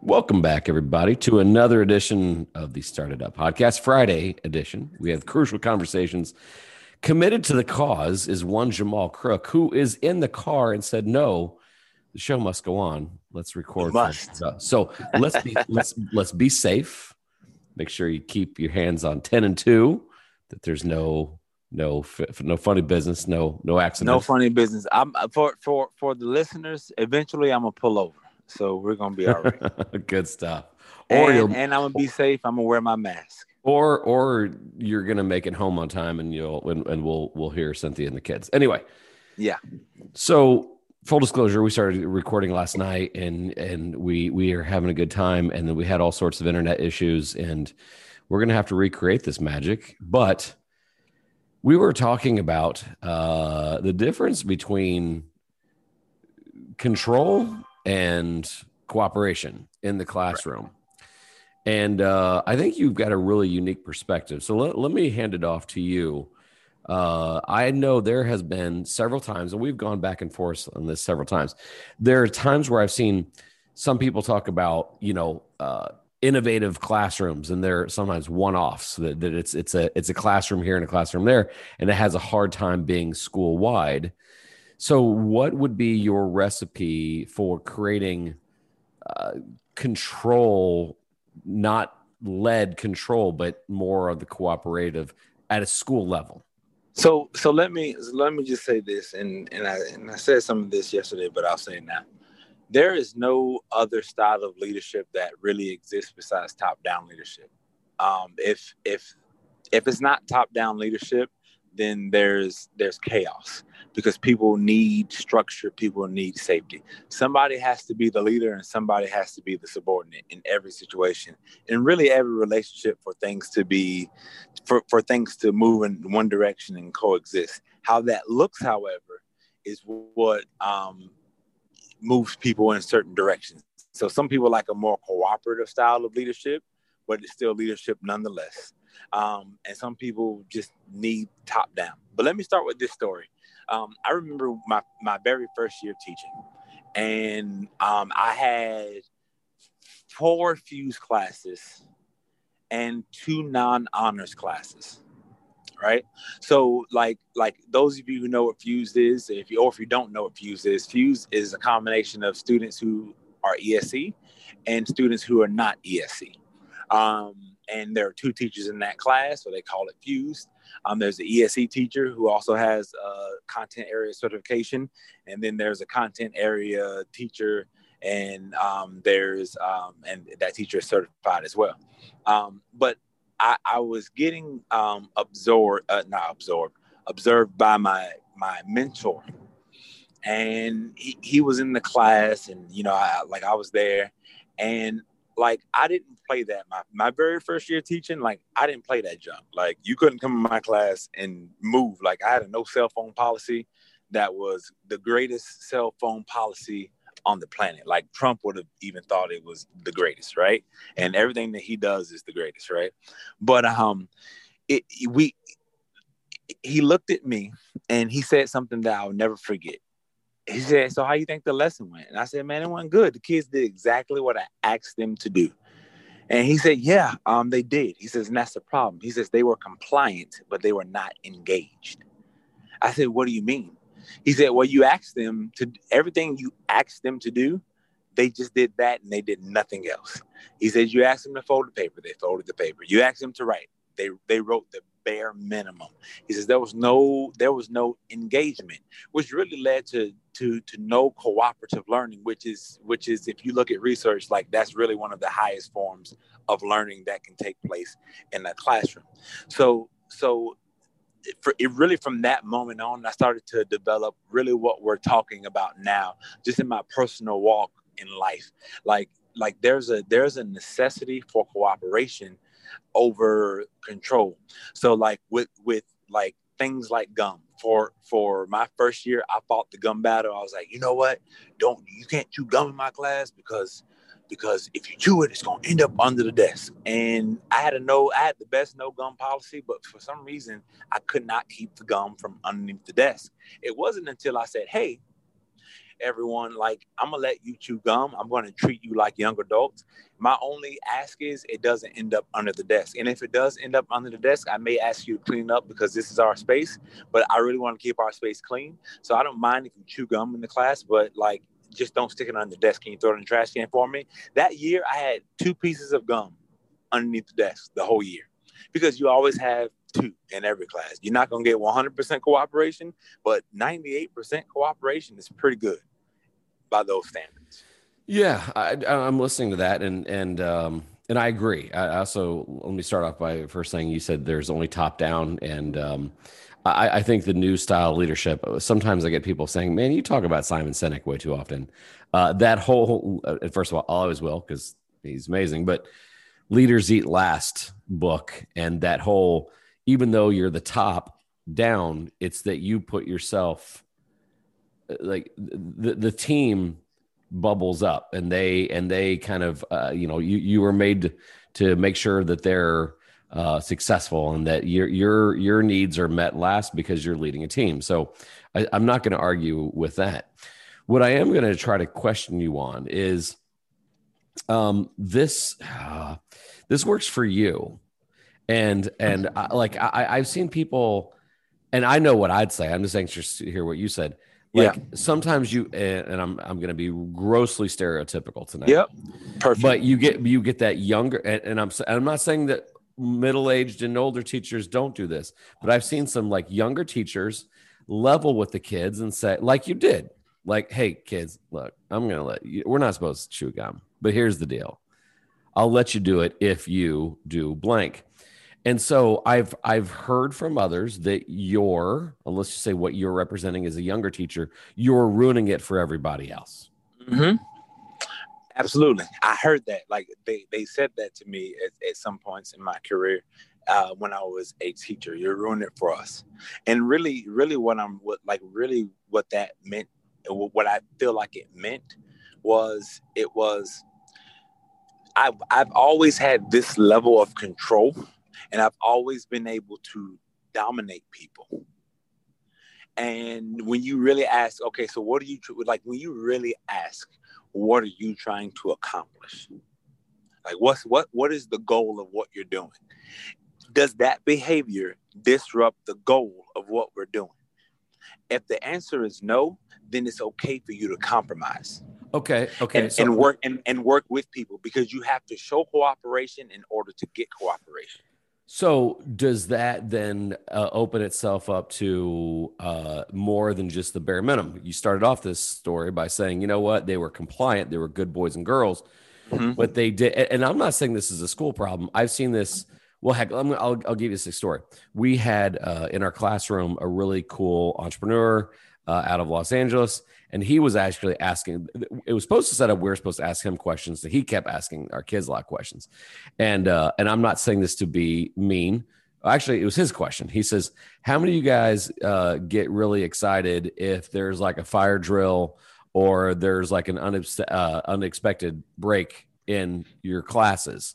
Welcome back, everybody, to another edition of the StartEdUp Podcast, Friday edition. We have crucial conversations. Committed to the cause is one Jamal Crook, who is in the car and said, "No, the show must go on. Let's record." Must. So let's be let's let's be safe. Make sure you keep your hands on ten and two. That there's no no no funny business, no no accident, no funny business. I'm uh, for for for the listeners. Eventually, I'm gonna pull over so we're gonna be all right. Good stuff. Or and, and I'm gonna be safe. I'm gonna wear my mask. Or or you're gonna make it home on time, and you'll and, and we'll we'll hear Cynthia and the kids. Anyway, yeah. So full disclosure, we started recording last night, and and we we are having a good time, and then we had all sorts of internet issues, and we're gonna have to recreate this magic, but. We were talking about uh, the difference between control and cooperation in the classroom. And uh, I think you've got a really unique perspective. So let, let me hand it off to you. Uh, I know there has been several times, and we've gone back and forth on this several times. There are times where I've seen some people talk about, you know, uh, innovative classrooms, and they're sometimes one-offs. That, that it's it's a it's a classroom here and a classroom there, and it has a hard time being school wide. So, what would be your recipe for creating uh, control, not led control, but more of the cooperative at a school level? So, so let me let me just say this, and and I and I said some of this yesterday, but I'll say it now. There is no other style of leadership that really exists besides top-down leadership. Um, if if if it's not top-down leadership, then there's there's chaos because people need structure people need safety somebody has to be the leader and somebody has to be the subordinate in every situation in really every relationship for things to be for, for things to move in one direction and coexist how that looks however is what um, moves people in certain directions so some people like a more cooperative style of leadership but it's still leadership nonetheless um, and some people just need top down. But let me start with this story. Um, I remember my, my very first year teaching, and um, I had four Fuse classes and two non-honors classes right so like like those of you who know what fuse is if you or if you don't know what fuse is fuse is a combination of students who are ESE and students who are not ESE um, and there are two teachers in that class, so they call it fused. Um, there's the ESE teacher who also has a content area certification, and then there's a content area teacher, and um, there's um, and that teacher is certified as well. Um, but I, I, was getting um, absorbed, uh, not absorbed, observed by my my mentor, and he, he was in the class, and you know, I, like I was there, and like I didn't play that. My my very first year teaching, like I didn't play that jump. Like you couldn't come in my class and move. Like I had a no cell phone policy that was the greatest cell phone policy on the planet. Like Trump would have even thought it was the greatest, right? And everything that he does is the greatest, right? But um it we he looked at me and he said something that I'll never forget he said, So how you think the lesson went? And I said, Man, it went good. The kids did exactly what I asked them to do. And he said, Yeah, um, they did. He says, and that's the problem. He says they were compliant, but they were not engaged. I said, What do you mean? He said, Well, you asked them to everything you asked them to do, they just did that and they did nothing else. He says, You asked them to fold the paper, they folded the paper. You asked them to write, they they wrote the bare minimum. He says there was no there was no engagement, which really led to to to no cooperative learning, which is which is if you look at research, like that's really one of the highest forms of learning that can take place in a classroom. So so for it really from that moment on, I started to develop really what we're talking about now, just in my personal walk in life. Like like there's a there's a necessity for cooperation over control. So like with with like things like gum. For for my first year, I fought the gum battle. I was like, you know what? Don't you can't chew gum in my class because because if you chew it, it's gonna end up under the desk. And I had a no, I had the best no gum policy, but for some reason I could not keep the gum from underneath the desk. It wasn't until I said, hey, everyone like I'm gonna let you chew gum. I'm gonna treat you like young adults. My only ask is it doesn't end up under the desk. And if it does end up under the desk, I may ask you to clean up because this is our space. But I really want to keep our space clean. So I don't mind if you chew gum in the class, but like just don't stick it on the desk. Can you throw it in the trash can for me? That year I had two pieces of gum underneath the desk the whole year. Because you always have two in every class. You're not going to get 100% cooperation, but 98% cooperation is pretty good by those standards. Yeah, I, am listening to that, and and um, and I agree. I also let me start off by first saying you said there's only top down, and um, I, I, think the new style leadership. Sometimes I get people saying, "Man, you talk about Simon Sinek way too often." Uh, that whole, uh, first of all, I always will because he's amazing, but leaders eat last book and that whole even though you're the top down, it's that you put yourself like the the team bubbles up and they and they kind of uh, you know you you were made to, make sure that they're uh, successful and that your your your needs are met last because you're leading a team. So I, I'm not going to argue with that. What I am going to try to question you on is um, this uh, this works for you and and I, like I, I've seen people, and I know what I'd say. I'm just anxious to hear what you said. Like yeah. sometimes you eh, and I'm I'm going to be grossly stereotypical tonight. Yep, perfect. But you get you get that younger, and, and I'm I'm not saying that middle aged and older teachers don't do this, but I've seen some like younger teachers level with the kids and say, like you did, like, hey kids, look, I'm gonna let you. We're not supposed to chew gum, but here's the deal. I'll let you do it if you do blank. And so I've I've heard from others that you're, let's just say what you're representing as a younger teacher, you're ruining it for everybody else. Mm-hmm. Absolutely, I heard that. Like they they said that to me at, at some points in my career uh, when I was a teacher. You're ruining it for us. And really, really, what I'm what like really what that meant, what I feel like it meant was it was. I've I've always had this level of control and I've always been able to dominate people. And when you really ask, okay, so what are you like? When you really ask, what are you trying to accomplish? Like, what's what? What is the goal of what you're doing? Does that behavior disrupt the goal of what we're doing? If the answer is no, then it's okay for you to compromise. Okay. Okay. And, so, and work and, and work with people because you have to show cooperation in order to get cooperation. So does that then uh, open itself up to uh, more than just the bare minimum? You started off this story by saying, you know what, they were compliant, they were good boys and girls, mm-hmm. but they did. And I'm not saying this is a school problem. I've seen this. Well, heck, i will I'll give you this story. We had uh, in our classroom a really cool entrepreneur uh, out of Los Angeles, and he was actually asking it was supposed to set up we are supposed to ask him questions he kept asking our kids a lot of questions. And uh, and i'm not saying this to be mean. Actually it was his question. He says how many of you guys uh, get really excited if there's like a fire drill or there's like an uh, unexpected break in your classes?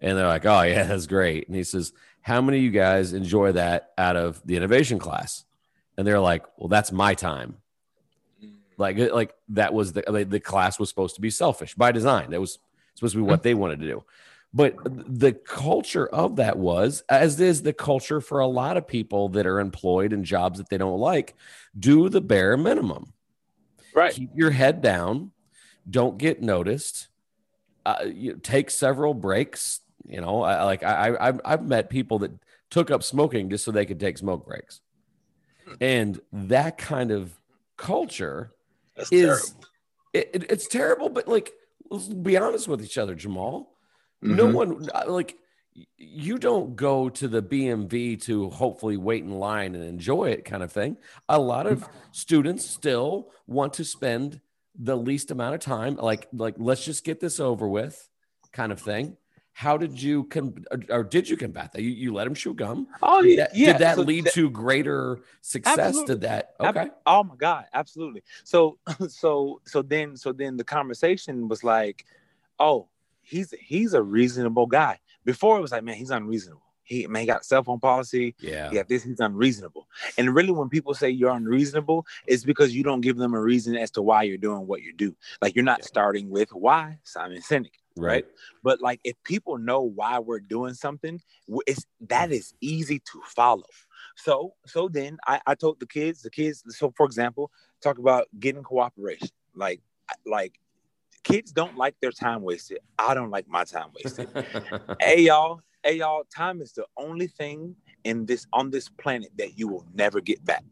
And they're like oh yeah that's great. And he says how many of you guys enjoy that out of the innovation class? And they're like well that's my time like like that was the the class was supposed to be selfish by design. That was supposed to be what they wanted to do. But the culture of that was, as is the culture for a lot of people that are employed in jobs that they don't like, do the bare minimum. Right. Keep your head down. Don't get noticed. Uh, you take several breaks. You know, I, like I, I I've met people that took up smoking just so they could take smoke breaks, and that kind of culture that's is it, it, it's terrible, but like let's be honest with each other, Jamal. Mm-hmm. No one uh, like you don't go to the BMV to hopefully wait in line and enjoy it kind of thing. A lot of students still want to spend the least amount of time like like let's just get this over with kind of thing how did you com- or did you combat that? You, you let him chew gum. Oh yeah. Did that, Did that so lead to greater success? Absolutely. Did that? Okay. oh my God, absolutely. So so so then so then the conversation was like, oh, he's he's a reasonable guy. Before it was like, man, he's unreasonable. he man he got cell phone policy. Yeah. Got this. He's unreasonable. And really, when people say you're unreasonable, it's because you don't give them a reason as to why you're doing what you do. Like you're not Yeah. starting with why Simon Sinek. Right. But like if people know why we're doing something, it's that is easy to follow. So so then I, I told the kids, the kids, so for example, talk about getting cooperation. Like like kids don't like their time wasted. I don't like my time wasted. hey y'all, hey y'all, time is the only thing in this on this planet that you will never get back.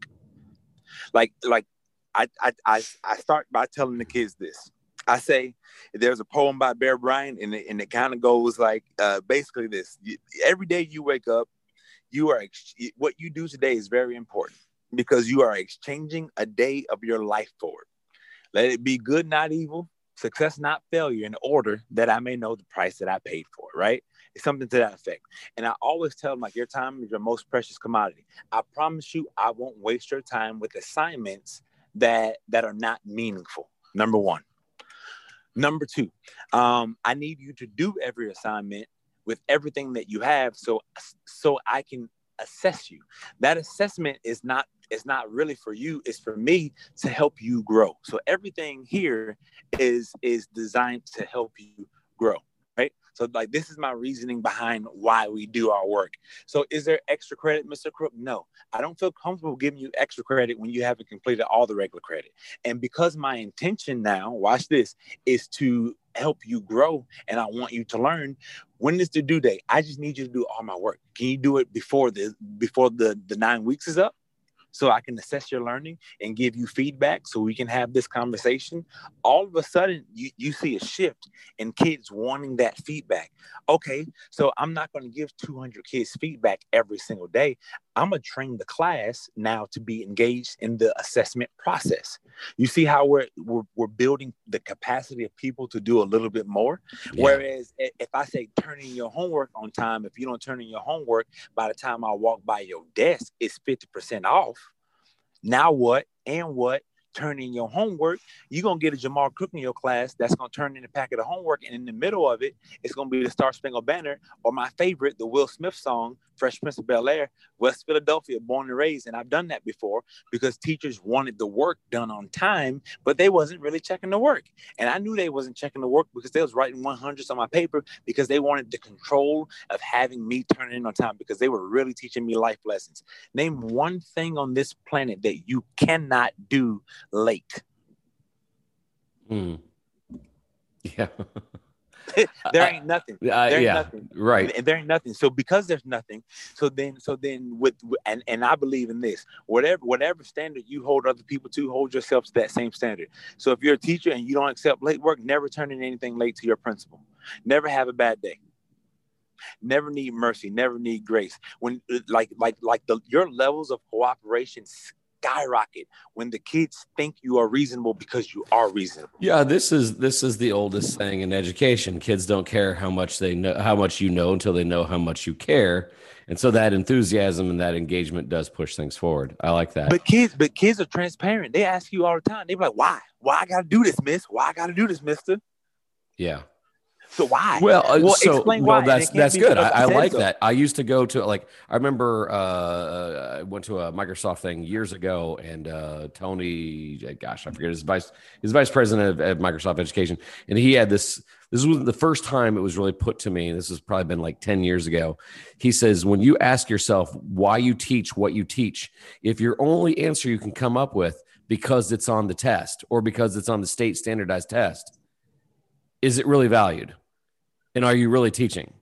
Like like I I I, I start by telling the kids this. I say there's a poem by Bear Bryant, and it, and it kind of goes like uh, basically this: every day you wake up, you are ex- what you do today is very important because you are exchanging a day of your life for it. Let it be good, not evil, success, not failure, in order that I may know the price that I paid for it. Right? It's something to that effect. And I always tell them like your time is your most precious commodity. I promise you, I won't waste your time with assignments that that are not meaningful. Number one. Number two, um, I need you to do every assignment with everything that you have, so so I can assess you. That assessment is not is not really for you; it's for me to help you grow. So everything here is is designed to help you grow. So like this is my reasoning behind why we do our work. So is there extra credit, Mr. Crook? No. I don't feel comfortable giving you extra credit when you haven't completed all the regular credit. And because my intention now, watch this, is to help you grow and I want you to learn. When is the due date? I just need you to do all my work. Can you do it before the before the, the nine weeks is up? So I can assess your learning and give you feedback so we can have this conversation. All of a sudden you, you see a shift in kids wanting that feedback. Okay, so I'm not going to give 200 kids feedback every single day. I'm going to train the class now to be engaged in the assessment process. You see how we're, we're, we're building the capacity of people to do a little bit more? Yeah. Whereas if I say turn in your homework on time, if you don't turn in your homework, by the time I walk by your desk, it's 50% off. Now what? And what? Turn in your homework. You're gonna get a Jamal Crook in your class that's gonna turn in a packet of homework, and in the middle of it, it's gonna be the Star Spangled Banner or my favorite, the Will Smith song, Fresh Prince of Bel Air, West Philadelphia, born and raised. And I've done that before because teachers wanted the work done on time, but they wasn't really checking the work. And I knew they wasn't checking the work because they was writing 100s on my paper because they wanted the control of having me turn it in on time because they were really teaching me life lessons. Name one thing on this planet that you cannot do late. Hmm. Yeah. There ain't nothing. Uh, There ain't yeah. nothing. Right. And there ain't nothing. So because there's nothing, so then so then with and and I believe in this. Whatever whatever standard you hold other people to, hold yourself to that same standard. So if you're a teacher and you don't accept late work, never turn in anything late to your principal. Never have a bad day. Never need mercy. Never need grace. When like like like the your levels of cooperation skyrocket when the kids think you are reasonable because you are reasonable. Yeah, this is this is the oldest thing in education. Kids don't care how much they know how much you know until they know how much you care. And so that enthusiasm and that engagement does push things forward. I like that. But kids, but kids are transparent. They ask you all the time. They're like, "Why? Why I gotta do this, Miss? Why I gotta do this, Mister? yeah. So why? Well, uh, Well, so explain why, and that's that's good. I, I like so. that. I used to go to like I remember uh, I went to a Microsoft thing years ago, and uh, Tony, gosh, I forget his vice his vice president of, of Microsoft Education, and he had this. This was the first time it was really put to me. This has probably been like ten years ago. He says, when you ask yourself why you teach what you teach, if your only answer you can come up with because it's on the test or because it's on the state standardized test, is it really valued? And are you really teaching?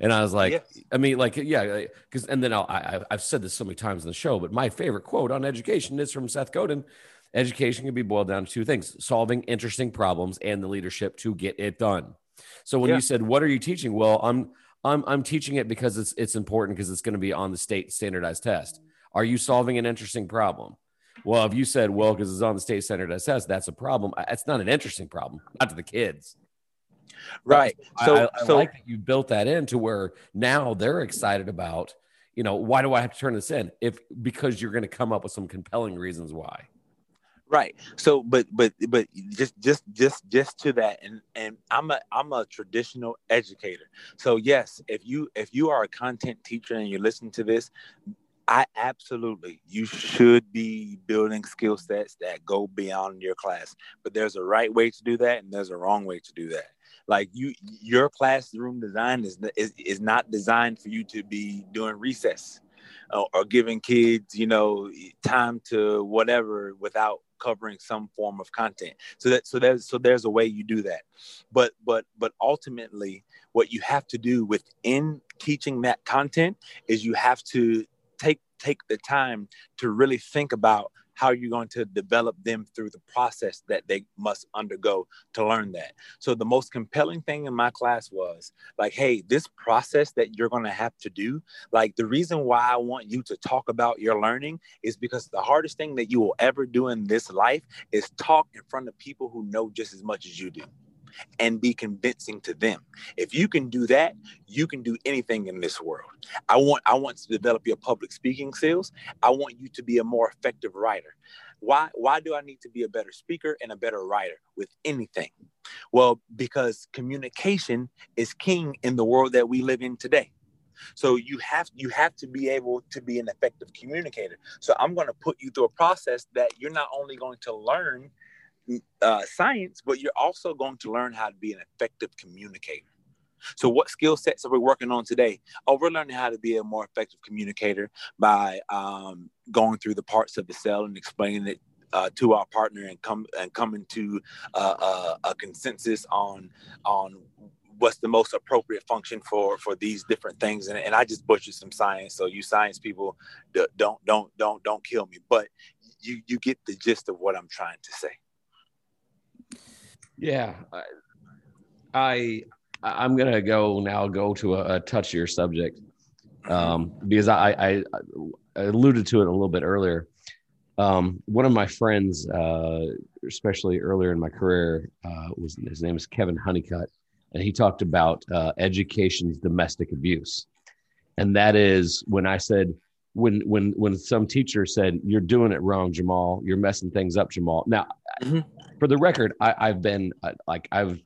And I was like, Yes. I mean, like, yeah, because, and then I'll, I, I- I've said this so many times in the show, but my favorite quote on education is from Seth Godin. Education can be boiled down to two things: solving interesting problems and the leadership to get it done. So when Yeah. you said, "What are you teaching?" Well, I'm I'm I'm teaching it because it's it's important because it's going to be on the state standardized test. Are you solving an interesting problem? Well, if you said, "Well, because it's on the state standardized test," that's a problem. That's not an interesting problem, not to the kids. Right. So, I, I so like that you built that into where now they're excited about, you know, why do I have to turn this in? If because you're going to come up with some compelling reasons why. Right. So, but but but just just just just to that, and and I'm a I'm a traditional educator. So yes, if you if you are a content teacher and you're listening to this, I absolutely you should be building skill sets that go beyond your class. But there's a right way to do that, and there's a wrong way to do that. Like you, your classroom design is is, is not designed for you to be doing recess or, or giving kids, you know, time to whatever without covering some form of content. So that so there's so there's a way you do that. But but but ultimately what you have to do within teaching that content is you have to take take the time to really think about how are you're going to develop them through the process that they must undergo to learn that. So the most compelling thing in my class was like, hey, this process that you're going to have to do, like the reason why I want you to talk about your learning is because the hardest thing that you will ever do in this life is talk in front of people who know just as much as you do and be convincing to them. If you can do that, you can do anything in this world. I want I want to develop your public speaking skills. I want you to be a more effective writer. Why why do I need to be a better speaker and a better writer with anything? Well, because communication is king in the world that we live in today. So you have you have to be able to be an effective communicator. So I'm going to put you through a process that you're not only going to learn uh, science, but you're also going to learn how to be an effective communicator. So, what skill sets are we working on today? Oh, we're learning how to be a more effective communicator by um, going through the parts of the cell and explaining it uh, to our partner and come and coming to uh, a, a consensus on on what's the most appropriate function for for these different things and, and i just butchered some science so you science people don't don't don't don't kill me but you you get the gist of what i'm trying to say yeah, I, I am gonna go now. Go to a, a touchier subject um, because I, I, I alluded to it a little bit earlier. Um, one of my friends, uh, especially earlier in my career, uh, was his name is Kevin Honeycutt, and he talked about uh, education's domestic abuse, and that is when I said when when when some teacher said you're doing it wrong, Jamal, you're messing things up, Jamal. Now mm-hmm for the record, I, I've been uh, like I've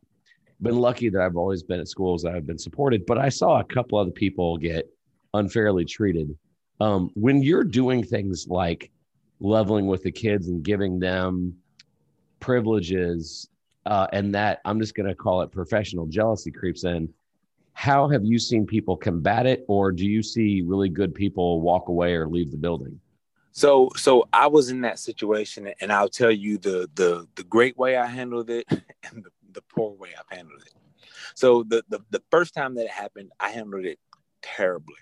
been lucky that I've always been at schools that I've been supported, but I saw a couple other people get unfairly treated. Um, when you're doing things like leveling with the kids and giving them privileges, uh, and that I'm just going to call it professional jealousy creeps in. How have you seen people combat it, or do you see really good people walk away or leave the building? So so I was in that situation and I'll tell you the the the great way I handled it and the, the poor way I've handled it. So the, the the first time that it happened, I handled it terribly.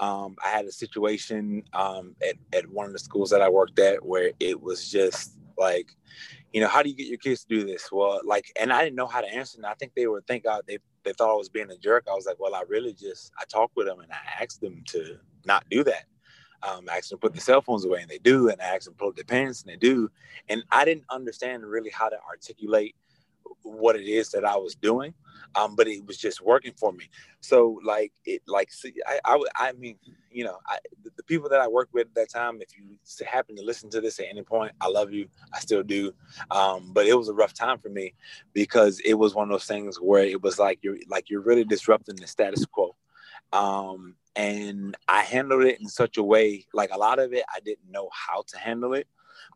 Um, I had a situation um, at, at one of the schools that I worked at where it was just like, you know, how do you get your kids to do this? Well, like, and I didn't know how to answer. And I think they were think they they thought I was being a jerk. I was like, well, I really just I talked with them and I asked them to not do that. Um, I asked them to put the cell phones away, and they do. And I asked them to pull up their pants, and they do. And I didn't understand really how to articulate what it is that I was doing, um, but it was just working for me. So like it, like see, I, I, I mean, you know, I, the, the, people that I worked with at that time, if you happen to listen to this at any point, I love you, I still do. Um, but it was a rough time for me because it was one of those things where it was like you're like you're really disrupting the status quo. Um, and I handled it in such a way like a lot of it I didn't know how to handle it,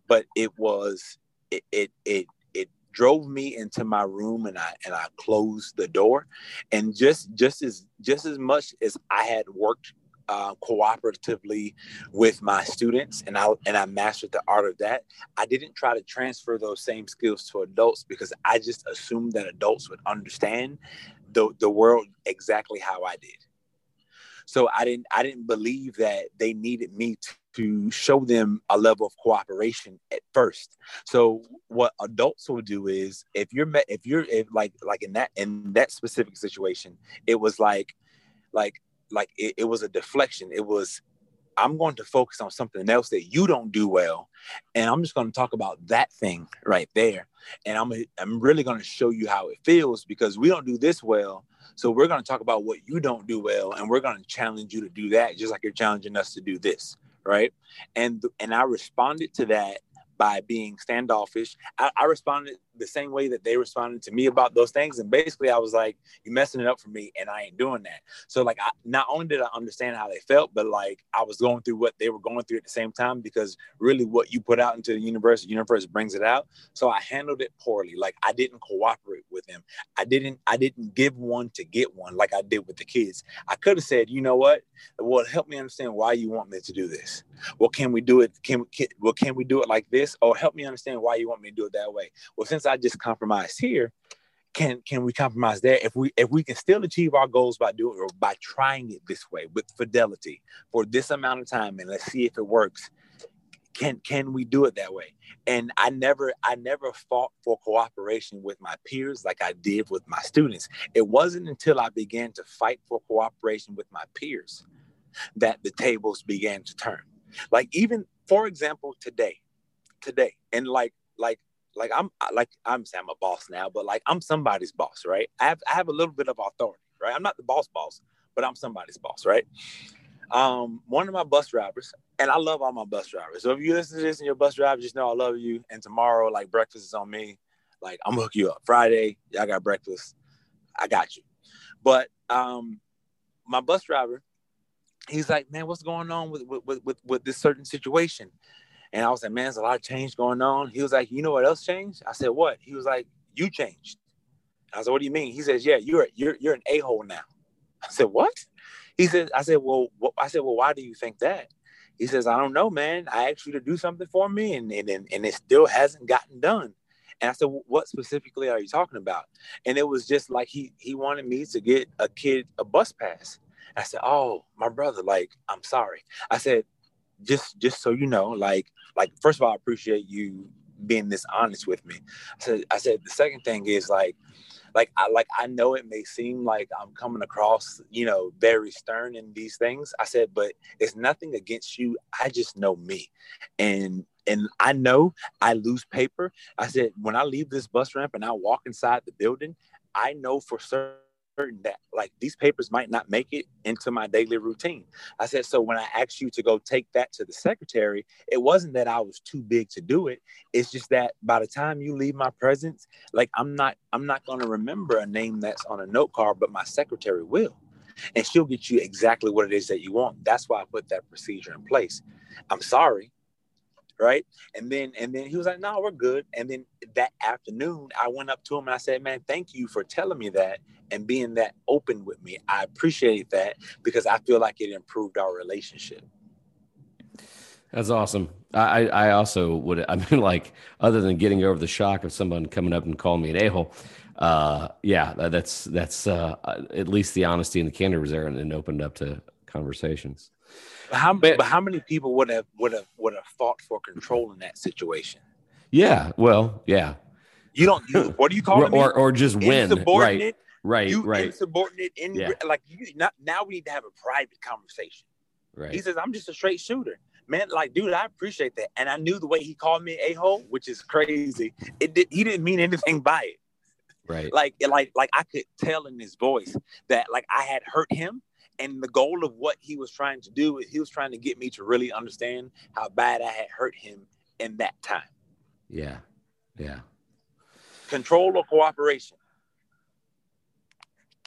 but it was it it it, it drove me into my room and I and I closed the door, and just just as just as much as I had worked uh, cooperatively with my students and I and I mastered the art of that. I didn't try to transfer those same skills to adults because I just assumed that adults would understand the, the world exactly how I did. So I didn't I didn't believe that they needed me to, to show them a level of cooperation at first. So what adults will do is if you're met if you're if like like in that in that specific situation, it was like like like it, it was a deflection. It was I'm going to focus on something else that you don't do well, and I'm just going to talk about that thing right there. And I'm I'm really going to show you how it feels because we don't do this well. So we're going to talk about what you don't do well, and we're going to challenge you to do that, just like you're challenging us to do this, right? And and I responded to that by being standoffish. I, I, responded the same way that they responded to me about those things. And basically, I was like, you're messing it up for me," and I ain't doing that. So like, I, not only did I understand how they felt, but like I was going through what they were going through at the same time because really, what you put out into the universe, the universe brings it out. So I handled it poorly. Like I didn't cooperate with them. I didn't. I didn't give one to get one like I did with the kids. I could have said, "You know what? Well, help me understand why you want me to do this. Well, can we do it? Can, can well can we do it like this?" this or help me understand why you want me to do it that way well since i just compromised here can can we compromise there if we if we can still achieve our goals by doing or by trying it this way with fidelity for this amount of time and let's see if it works? Can can we do it that way? And i never i never fought for cooperation with my peers like i did with my students. It wasn't until i began to fight for cooperation with my peers that the tables began to turn. Like even for example today today. And like, like, like I'm like I'm saying I'm a boss now, but like I'm somebody's boss, right? I have I have a little bit of authority, right? I'm not the boss boss, but I'm somebody's boss, right? Um, one of my bus drivers, and I love all my bus drivers. So if you listen to this and your bus driver, just know I love you. And tomorrow, like breakfast is on me. Like I'm gonna hook you up. Friday, y'all got breakfast. I got you. But um, my bus driver, he's like, man, what's going on with with with, with this certain situation? And I was like, man, there's a lot of change going on. He was like, you know what else changed? I said, what? He was like, you changed. I said, what do you mean? He says, yeah, you're you're you're an a hole now. I said, what? He said, I said, well? I said, well, why do you think that? He says, I don't know, man. I asked you to do something for me, and and and it still hasn't gotten done. And I said, what specifically are you talking about? And it was just like he he wanted me to get a kid a bus pass. I said, oh, my brother, like, I'm sorry. I said, just just so you know, like like first of all, I appreciate you being this honest with me. I said I said the second thing is like like I like I know it may seem like I'm coming across, you know, very stern in these things. I said, but it's nothing against you. I just know me. And and I know I lose paper. I said, when I leave this bus ramp and I walk inside the building, I know for certain that like these papers might not make it into my daily routine. I said, so when I asked you to go take that to the secretary, it wasn't that I was too big to do it. It's just that by the time you leave my presence, like I'm not, I'm not to remember a name that's on a note card, but my secretary will. And she'll get you exactly what it is that you want. That's why I put that procedure in place. I'm sorry, right? And then and then he was like, "No, we're good." And then that afternoon, I went up to him and I said, "Man, thank you for telling me that and being that open with me. I appreciate that because I feel like it improved our relationship." That's awesome. I I also would. I mean, like other than getting over the shock of someone coming up and calling me an a hole. Uh, yeah, that's that's uh, at least the honesty and the candor was there and, and opened up to conversations. How, but, but how many people would have would have would have fought for control in that situation? Yeah, well, yeah. You don't. You, what do you call it? Or, or just win, right? Right, you right. Insubordinate. In yeah. like you. Not, now we need to have a private conversation. Right. He says, "I'm just a straight shooter." Man, like, dude, I appreciate that, and I knew the way he called me a hole, which is crazy. It did. He didn't mean anything by it. Right. Like, like, like I could tell in his voice that like I had hurt him, and the goal of what he was trying to do is he was trying to get me to really understand how bad I had hurt him in that time. Yeah. Yeah. Control or cooperation.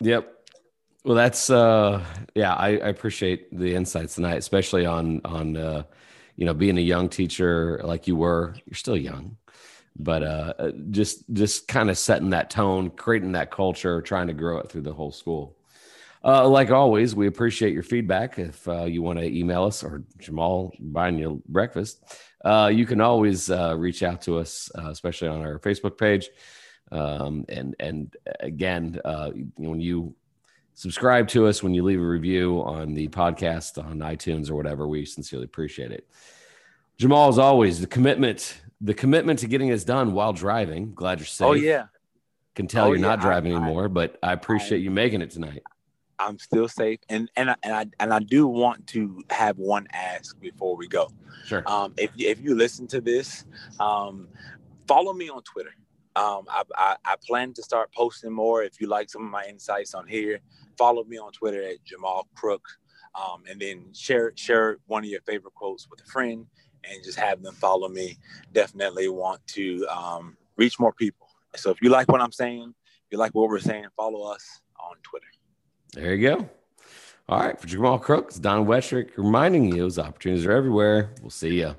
Yep. Well, that's uh yeah, I, I appreciate the insights tonight, especially on on uh you know being a young teacher like you were. You're still young, but uh just just kind of setting that tone, creating that culture, trying to grow it through the whole school. Uh, like always, we appreciate your feedback. If uh, you want to email us or Jamal buying you breakfast, uh, you can always uh, reach out to us, uh, especially on our Facebook page. Um, and and again, uh, when you subscribe to us, when you leave a review on the podcast on iTunes or whatever, we sincerely appreciate it. Jamal, as always, the commitment, the commitment to getting this done while driving. Glad you're safe. Oh yeah. Can tell oh, you're yeah. not driving I, anymore, I, but I appreciate I, you making it tonight. I'm still safe, and and I, and I and I do want to have one ask before we go. Sure. Um, if if you listen to this, um, follow me on Twitter. Um, I, I, I plan to start posting more. If you like some of my insights on here, follow me on Twitter at Jamal Crook, um, and then share share one of your favorite quotes with a friend. and just have them follow me. Definitely want to um, reach more people. So if you like what I'm saying, if you like what we're saying, follow us on Twitter. There you go. All right. For Jamal Crooks, Don Wettrick reminding you those opportunities are everywhere. We'll see you.